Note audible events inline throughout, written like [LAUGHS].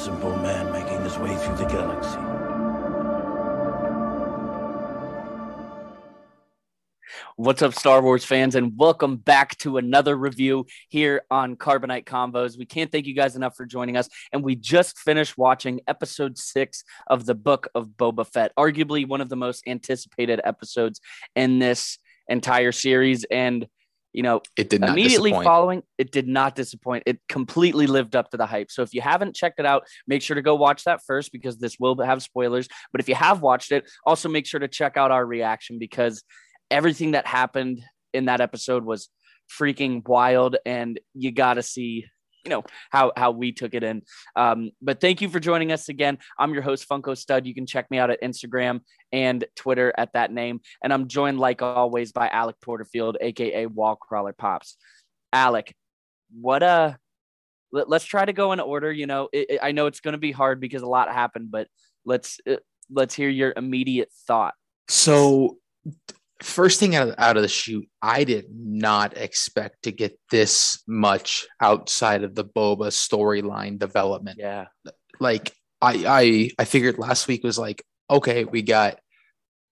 simple man making his way through the galaxy. What's up, Star Wars fans, and welcome back to another review here on Carbonite Combos. We can't thank you guys enough for joining us, and we just finished watching episode six of the Book of Boba Fett, arguably one of the most anticipated episodes in this entire series. And you know, It did not immediately disappoint. following, it did not disappoint. It completely lived up to the hype. So if you haven't checked it out, make sure to go watch that first because this will have spoilers. But if you have watched it, also make sure to check out our reaction because everything that happened in that episode was freaking wild and you got to see you know how how we took it in. Um but thank you for joining us again. I'm your host funko stud. You can check me out at instagram and twitter at that name. And i'm joined like always by alec porterfield aka wall crawler pops. Alec what uh let, us try to go in order you know. It, it- i know it's going to be hard because a lot happened but let's uh, let's hear your immediate thought. So, first thing out of, out of the shoot, I did not expect to get this much outside of the Boba storyline development. yeah Like, I, I, I figured last week was like, okay, we got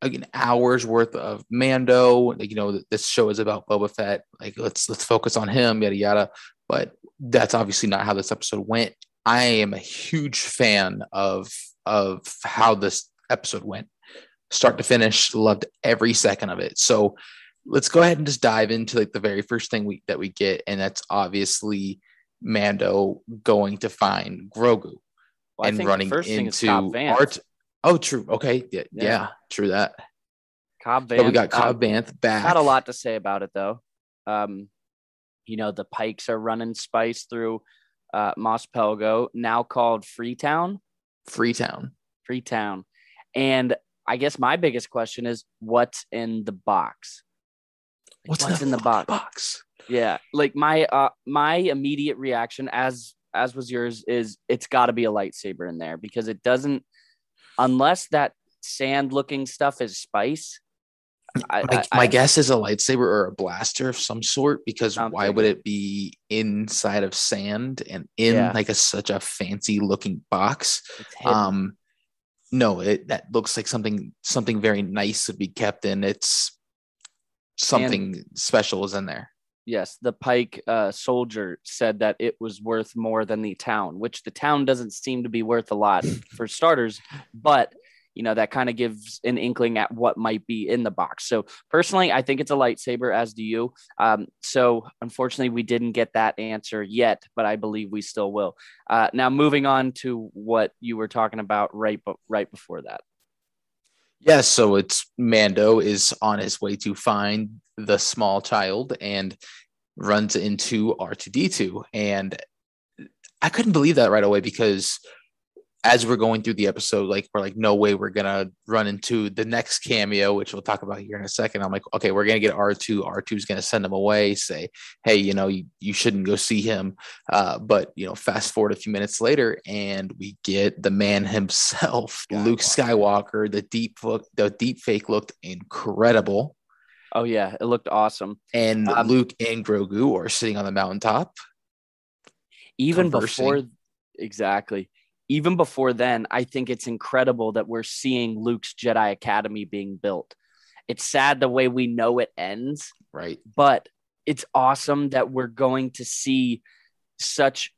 like an hour's worth of Mando. Like, you know, this show is about Boba Fett. Like, let's let's focus on him, yada yada. But that's obviously not how this episode went. I am a huge fan of of how this episode went, start to finish. Loved every second of it. So let's go ahead and just dive into like the very first thing we that we get, and that's obviously Mando going to find Grogu Well, and running first thing is into art. Oh, true. Okay. Yeah, Yeah. yeah. true that. Cobb So we got Cobb um, Vanth back. Not a lot to say about it though. Um, you know, the Pikes are running spice through uh, Mos Pelgo, now called Freetown. Freetown. Freetown. And I guess my biggest question is what's in the box? Like, What's, in the box? box? Yeah. Like my uh my immediate reaction as as was yours is it's got to be a lightsaber in there because it doesn't unless that sand looking stuff is spice. I, My, I- my I- guess is a lightsaber or a blaster of some sort because I'm why would it be inside of sand and in Yeah. like a such a fancy looking box? Um, no, it that looks like something something very nice would be kept in. It's something special is in there. Yes, the Pike uh, soldier said that it was worth more than the town, which the town doesn't seem to be worth a lot [LAUGHS] for starters. But you know that kind of gives an inkling at what might be in the box. So personally, I think it's a lightsaber, as do you. Um, so unfortunately, we didn't get that answer yet, but I believe we still will. Uh, now, moving on to what you were talking about right, be- right before that. Yeah, so it's Mando is on his way to find the small child and runs into R2D2. And I couldn't believe that right away because as we're going through the episode, like we're like, no way we're gonna run into the next cameo, which we'll talk about here in a second. I'm like, okay, we're gonna get R2. R2 is gonna send him away, say, hey, you know, you, you shouldn't go see him. Uh, but you know, fast forward a few minutes later, and we get the man [LAUGHS] himself, Luke Skywalker. The deep look, the deep fake looked incredible. Oh yeah, it looked awesome. And Um, Luke and Grogu are sitting on the mountaintop. even conversing. before exactly even before then i think it's incredible that we're seeing luke's jedi academy being built it's sad the way we know it ends Right. but it's awesome that we're going to see such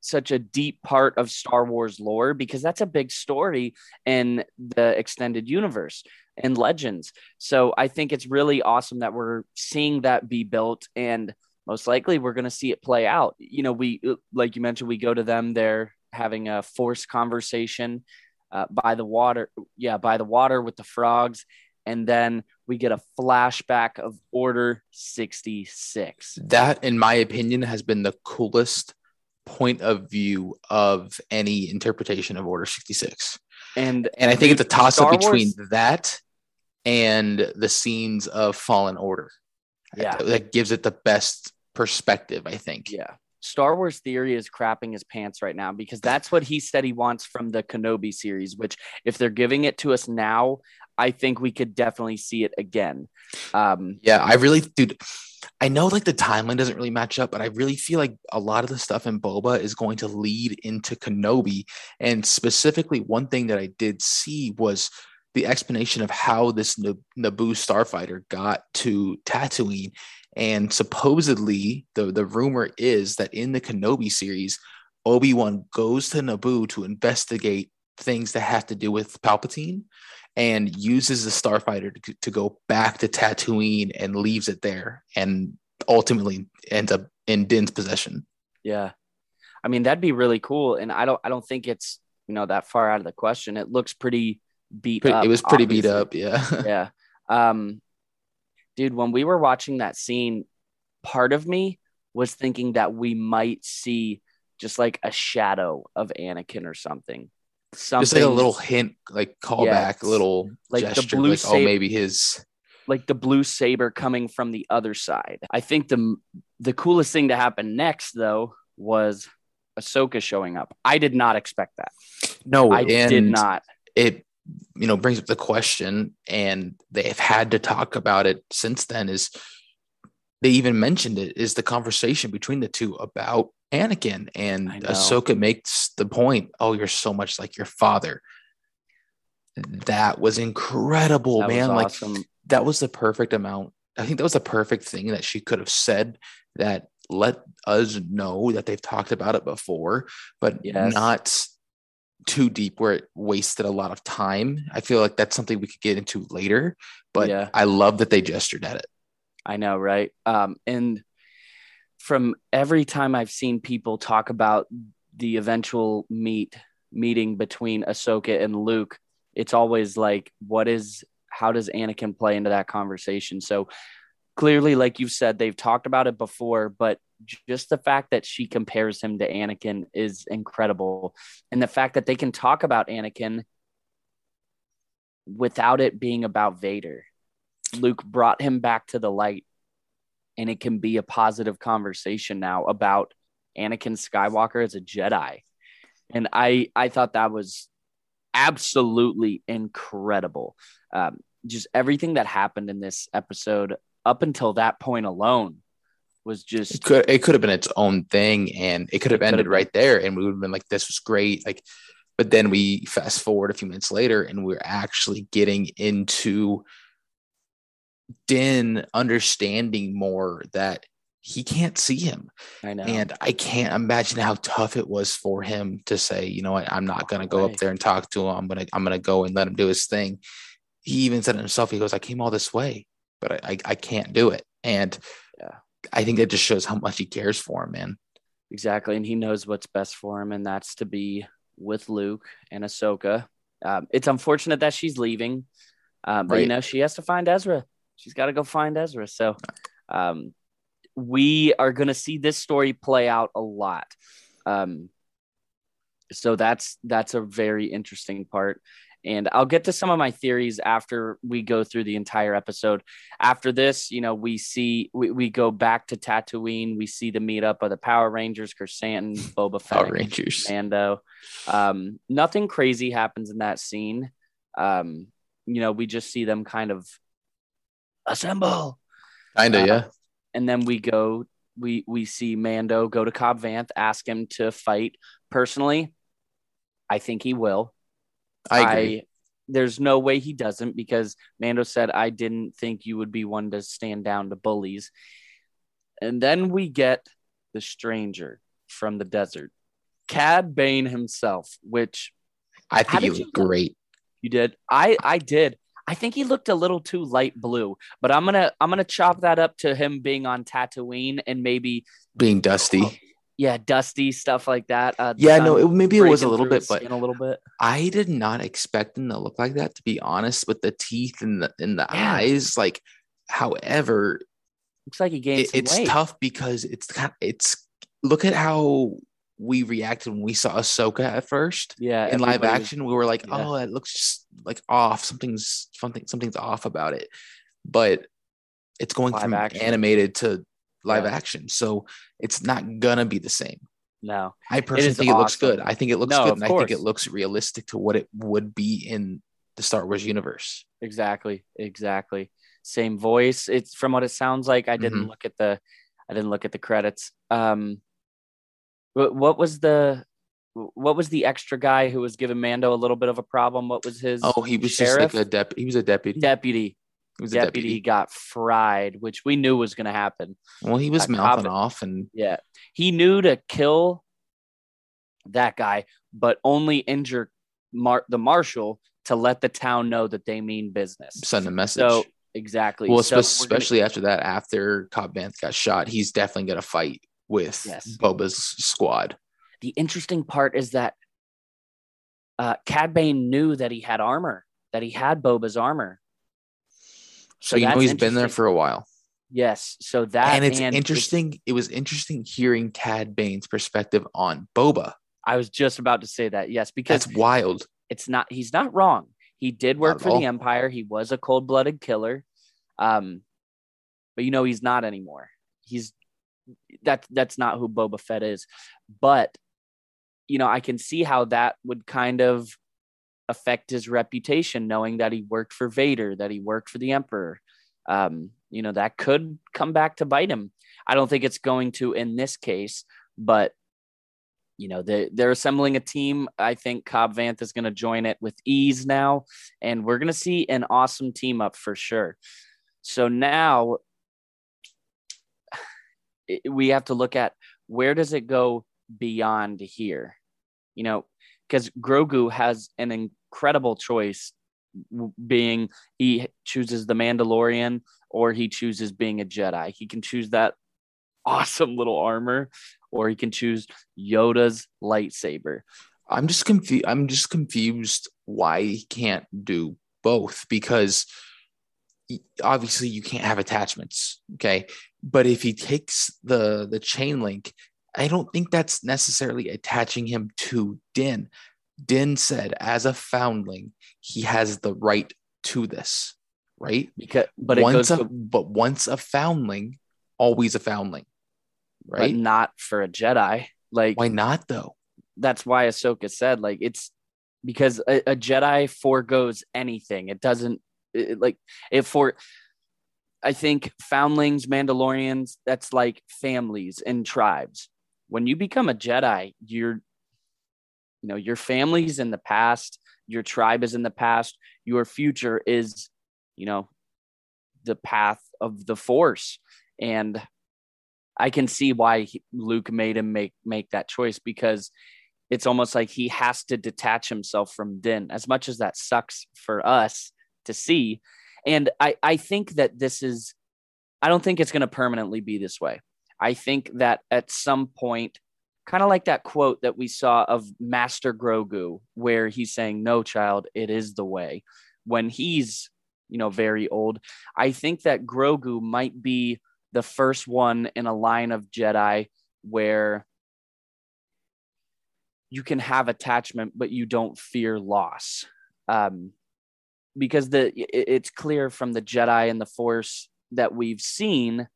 such a deep part of Star Wars lore because that's a big story in the extended universe and legends. So I think it's really awesome that we're seeing that be built and most likely we're going to see it play out. You know, we like you mentioned we go to them they're having a forced conversation uh, by the water yeah, by the water with the frogs and then we get a flashback of Order 66. That, in my opinion, has been the coolest point of view of any interpretation of Order 66. And And I think it's a toss up between Wars- that and the scenes of Fallen Order. Yeah. That gives it the best perspective, I think. Yeah. Star Wars Theory is crapping his pants right now because that's what he said he wants from the Kenobi series, which if they're giving it to us now, I think we could definitely see it again. Um, Yeah, I really, dude. I know like the timeline doesn't really match up, but I really feel like a lot of the stuff in Boba is going to lead into Kenobi. And specifically, one thing that I did see was the explanation of how this Naboo starfighter got to Tatooine. And supposedly, the, the rumor is that in the Kenobi series, Obi Wan goes to Naboo to investigate things that have to do with Palpatine and uses the starfighter to, to go back to Tatooine and leaves it there and ultimately ends up in Din's possession. yeah, I mean that'd be really cool, and I don't I don't think it's you know that far out of the question. It looks pretty beat Pretty- up. it was pretty beat up, yeah. [LAUGHS] yeah. Um, dude, when we were watching that scene, part of me was thinking that we might see just like a shadow of Anakin or something. Something Just like a little hint, like callback, Yes. little Like the blue like oh saber- maybe his like the blue saber coming from the other side. I think the the coolest thing to happen next though was Ahsoka showing up. I did not expect that. no, I did not. it you know brings up the question and they've had to talk about it since then is they even mentioned it is the conversation between the two about Anakin. And. Ahsoka makes the point oh you're so much like your father. That was incredible That was man. Like that was the perfect amount. I think that was the perfect thing that she could have said that let us know that they've talked about it before but Yes. not too deep where it wasted a lot of time. I feel like that's something we could get into later, but Yeah. I love that they gestured at it. I know, right? Um, and from every time I've seen people talk about the eventual meet meeting between Ahsoka and Luke, it's always like, what is how does Anakin play into that conversation? So clearly, like you've said, they've talked about it before, but just the fact that she compares him to Anakin is incredible. And the fact that they can talk about Anakin without it being about Vader. Luke brought him back to the light, and it can be a positive conversation now about Anakin Skywalker as a Jedi. And I I thought that was absolutely incredible. Um, just everything that happened in this episode up until that point alone was It just could it could have been its own thing and it could have It ended right there and we would have been like this was great like but then we fast forward a few minutes later and we're actually getting into Din understanding more that he can't see him I know. and I can't imagine how tough it was for him to say, you know what, I'm not gonna go Right. up there and talk to him. I'm gonna I'm gonna go and let him do his thing. He even said it himself, he goes, I came all this way, but I I, I can't do it. And. I think that just shows how much he cares for him, man. Exactly. And he knows what's best for him, and that's to be with Luke and Ahsoka. Um, it's unfortunate that she's leaving, um, but you know, she has to find Ezra. She's got to go find Ezra. So um, we are going to see this story play out a lot. Um, so that's that's a very interesting part. And I'll get to some of my theories after we go through the entire episode. After this, you know, we see we, we go back to Tatooine. We see the meetup of the Power Rangers, Krrsantan, Boba Fett, Power Rangers. Mando. Um, nothing crazy happens in that scene. Um, you know, we just see them kind of assemble, Kinda, uh, yeah. and then we go. We we see Mando go to Cobb Vanth, ask him to fight. Personally, I think he will. I agree. there's no way he doesn't because Mando said, I didn't think you would be one to stand down to bullies. And then we get the stranger from the desert, Cad Bane himself, which I think he did you looked look? great. you did. I I did. I think he looked a little too light blue, but I'm gonna I'm gonna chop that up to him being on Tatooine and maybe Being dusty. Oh, yeah, dusty stuff like that. Uh, Yeah, no, it, maybe it was a little bit, but a little bit. I did not expect him to look like that, to be honest, with the teeth and the in the Yeah. eyes. Like, however, Looks like he gained it- it's weight. tough because it's kind it's look at how we reacted when we saw Ahsoka at first Yeah, in live action. We were like, yeah. oh, it looks just like off. Something's something something's off about it. But it's going Live from action. animated to live Yeah. action, so it's not gonna be the same. No, I personally is think it looks good. I think it looks No, good, and I think it looks realistic to what it would be in the Star Wars universe. Exactly. Exactly. Same voice. It's from what it sounds like. I didn't Mhm. look at the I didn't look at the credits. Um what, what was the what was the extra guy who was giving Mando a little bit of a problem? What was his Oh, he was sheriff? just like a dep. He was a deputy. deputy? He was a Deputy, deputy. got fried, which we knew was going to happen. Well, he was mouthing off, and Yeah. He knew to kill that guy, but only injure Mar- the marshal to let the town know that they mean business. send a message. So exactly. well, So spe- we're gonna- especially after that, after Cobb Vanth got shot, he's definitely gonna fight with Yes. Boba's squad. the interesting part is that uh, Cad Bane knew that he had armor, that he had Boba's armor. So, you know he's been there for a while. Yes. So that and it's it's- interesting. it was interesting hearing Cad Bane's perspective on Boba. I was just about to say that. Yes, because That's wild. it's not he's not wrong. He did work for the Empire. He was a cold-blooded killer. Um, but you know he's not anymore. He's that that's not who Boba Fett is. But you know, I can see how that would kind of affect his reputation, knowing that he worked for Vader, that he worked for the Emperor. Um, you know, that could come back to bite him. I don't think it's going to in this case, but you know they they're assembling a team. I think Cobb Vanth is going to join it with ease now, and we're going to see an awesome team up for sure. So now [SIGHS] we have to look at where does it go beyond here, you know, because Grogu has an incredible choice, being he chooses the Mandalorian or he chooses being a Jedi. He can choose that awesome little armor, or he can choose Yoda's lightsaber. I'm just confused. I'm just confused why he can't do both because obviously you can't have attachments. Okay, but if he takes the the chain link, I don't think that's necessarily attaching him to Din. Din said, as a foundling, he has the right to this, right? Because, but it once goes, a, to- but once a foundling, always a foundling, but right? not for a Jedi. Like Why not though? that's why Ahsoka said, like it's because a, a Jedi foregoes anything. It doesn't it, like it for. I think foundlings, Mandalorians, that's like families and tribes. When you become a Jedi, you're, you know, your family's in the past, your tribe is in the past, your future is, you know, the path of the Force, and I can see why Luke made him make make that choice because it's almost like he has to detach himself from Din as much as that sucks for us to see. And I, I think that this is, I don't think it's going to permanently be this way. I think that at some point, kind of like that quote that we saw of Master Grogu, where he's saying, No, child, it is the way. When he's, you know, very old, I think that Grogu might be the first one in a line of Jedi where you can have attachment, but you don't fear loss. Um, because the it's clear from the Jedi and the Force that we've seen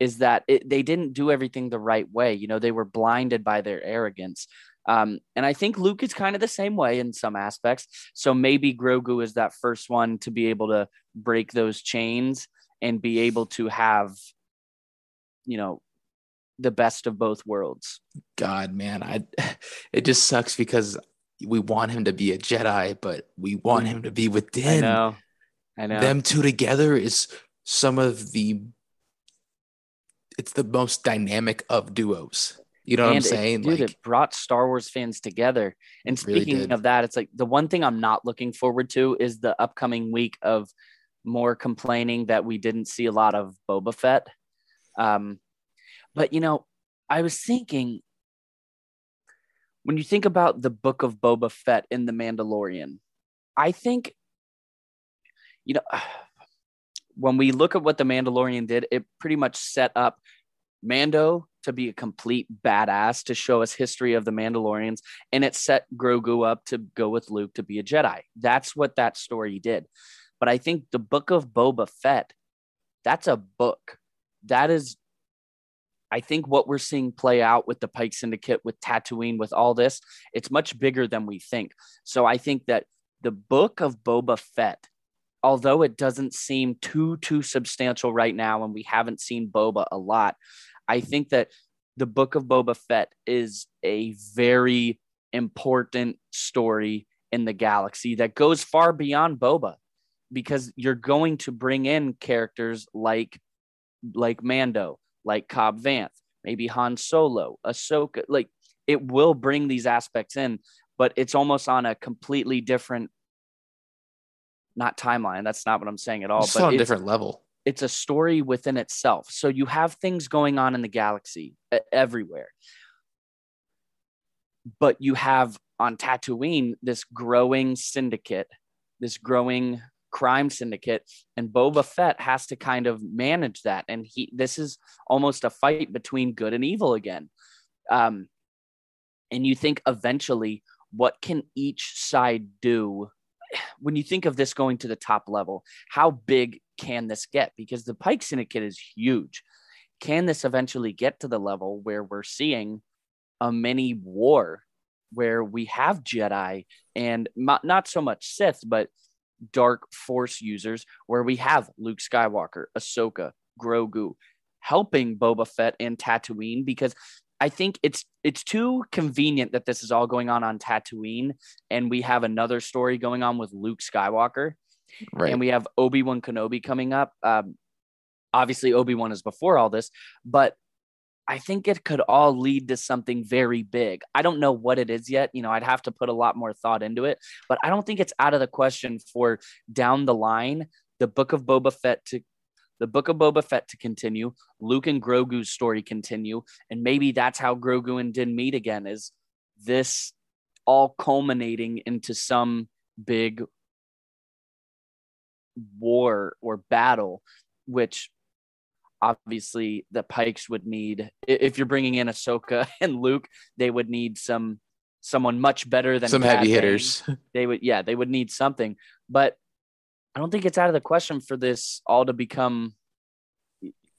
is that it, they didn't do everything the right way. You know, they were blinded by their arrogance. Um, and I think Luke is kind of the same way in some aspects. So maybe Grogu is that first one to be able to break those chains and be able to have, you know, the best of both worlds. God, man, I [LAUGHS] it just sucks because we want him to be a Jedi, but we want him to be with I know. I know. Them two together is some of the it's the most dynamic of duos. You know what I'm And it- saying? dude, like it brought Star Wars fans together. And It really speaking of that, it's like the one thing I'm not looking forward to is the upcoming week of more complaining that we didn't see a lot of Boba Fett. Um, but you know, I was thinking when you think about the book of Boba Fett in The Mandalorian, I think, you know, when we look at what The Mandalorian did, it pretty much set up Mando to be a complete badass to show us history of the Mandalorians, and it set Grogu up to go with Luke to be a Jedi. That's what that story did. But I think the book of Boba Fett, that's a book. That is, I think what we're seeing play out with the Pike Syndicate, with Tatooine, with all this, it's much bigger than we think. So I think that the book of Boba Fett, although it doesn't seem too too substantial right now, and we haven't seen Boba a lot, I think that the book of Boba Fett is a very important story in the galaxy that goes far beyond Boba because you're going to bring in characters like like Mando, like Cobb Vanth, maybe Han Solo, Ahsoka, like it will bring these aspects in, but it's almost on a completely different not timeline. That's not what I'm saying at all. Just but on a it's- different level. it's a story within itself. So you have things going on in the galaxy everywhere. But you have on Tatooine this growing syndicate, this growing crime syndicate, and Boba Fett has to kind of manage that. And he, this is almost a fight between good and evil again. Um, and you think eventually, what can each side do? When you think of this going to the top level, how big can this get? Because the Pike Syndicate is huge. Can this eventually get to the level where we're seeing a mini war where we have Jedi and not, not so much Sith, but dark force users, where we have Luke Skywalker, Ahsoka, Grogu helping Boba Fett and Tatooine? Because I think it's it's too convenient that this is all going on on Tatooine, and we have another story going on with Luke Skywalker Right. and we have Obi Wan Kenobi coming up. Um, obviously, Obi Wan is before all this, but I think it could all lead to something very big. I don't know what it is yet. You know, I'd have to put a lot more thought into it, but I don't think it's out of the question for down the line the Book of Boba Fett to the Book of Boba Fett to continue, Luke and Grogu's story continue, and maybe that's how Grogu and Din meet again. Is this all culminating into some big war or battle, which obviously the Pikes would need. If you're bringing in Ahsoka [LAUGHS] and Luke, they would need some someone much better than Some Cad heavy Bane. hitters. [LAUGHS] They would, yeah, they would need something. But I don't think it's out of the question for this all to become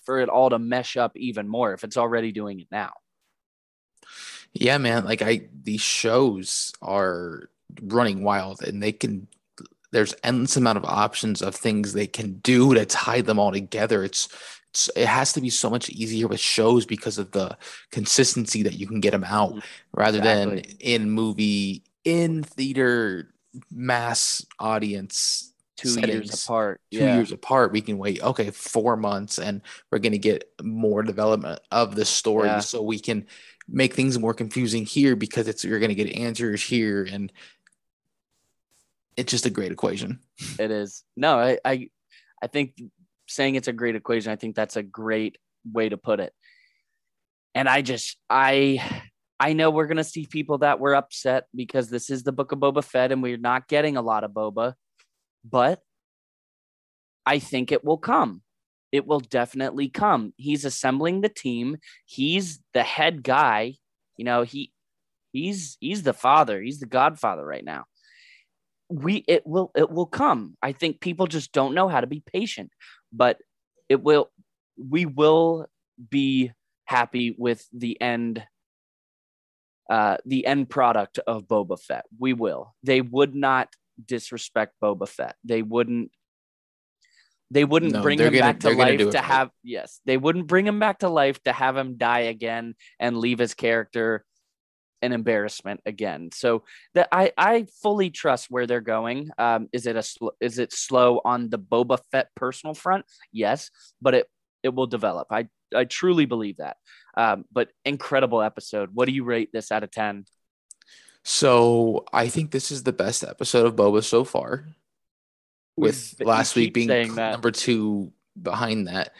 for it all to mesh up even more if it's already doing it now. Yeah, man. Like I, these shows are running wild, and they can. There's endless amount of options of things they can do to tie them all together. It's, it's it has to be so much easier with shows because of the consistency that you can get them out, Mhm. rather than in movie, in theater, mass audience Two years apart. two yeah. years apart, we can wait, okay, four months, and we're going to get more development of the story. Yeah. So we can make things more confusing here because it's you're going to get answers here. And it's just a great equation. It is. No, I, I I think saying it's a great equation, I think that's a great way to put it. And I just I I know we're gonna see people that were upset because this is the book of Boba Fett and we're not getting a lot of Boba, but I think it will come. It will definitely come. He's assembling the team. He's the head guy. You know, he he's he's the father. He's the godfather right now we it will it will come i think people just don't know how to be patient but it will we will be happy with the end uh the end product of boba fett we will they would not disrespect boba fett they wouldn't they wouldn't No, bring him gonna- back to they're gonna do life to right. have yes they wouldn't bring him back to life to have him die again and leave his character an embarrassment again so that I I fully trust where they're going. Um, is it a sl- is it slow on the Boba Fett personal front? Yes, but it it will develop. I I truly believe that. Um, but incredible episode. What do you rate this out of ten? So I think this is the best episode of Boba so far. With But last week being number two behind that.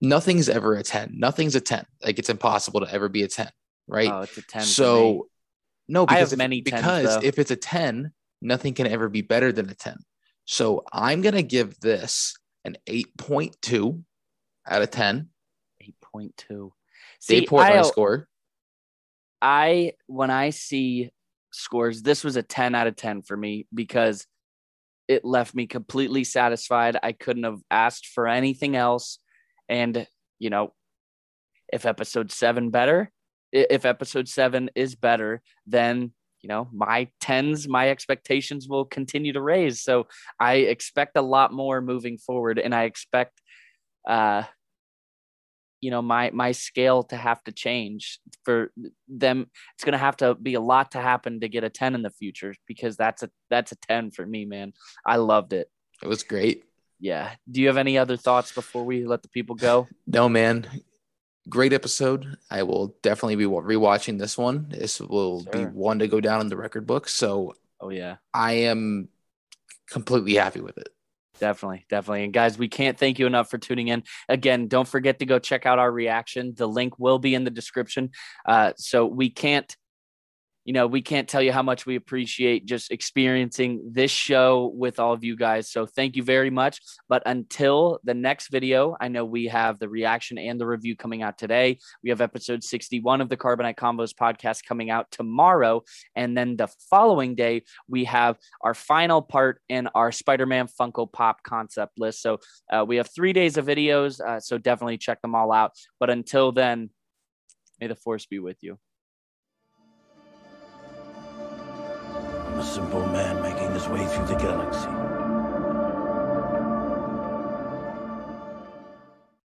Nothing's ever a 10. Nothing's a 10. Like it's impossible to ever be a 10, right? Oh, it's a ten. So no, because if, many because though. if it's a 10, nothing can ever be better than a 10. So I'm gonna give this an 8.2 out of 10. eight point two. Dave See, Portnoy score. I when I see scores, this was a 10 out of 10 for me because it left me completely satisfied. I couldn't have asked for anything else. And, you know, if episode seven better, if episode seven is better, then you know, my tens, my expectations will continue to raise. So I expect a lot more moving forward, and I expect, uh, you know, my my scale to have to change for them. It's going to have to be a lot to happen to get a ten in the future because that's a that's a ten for me, man. I loved it. It was great. Yeah. Do you have any other thoughts before we let the people go? [SIGHS] No, man great episode. I will definitely be rewatching this one. This will sure. be one to go down in the record book. So, oh yeah, I am completely happy with it. Definitely, definitely. And guys, we can't thank you enough for tuning in. Again, don't forget to go check out our reaction. The link will be in the description. Uh, so we can't you know, we can't tell you how much we appreciate just experiencing this show with all of you guys. So thank you very much. But until the next video, I know we have the reaction and the review coming out today. We have episode 61 of the Carbonite Combos podcast coming out tomorrow. And then the following day, we have our final part in our Spider Man Funko Pop concept list. So uh, we have three days of videos. Uh, so definitely check them all out. But until then, may the force be with you. A simple man making his way through the galaxy.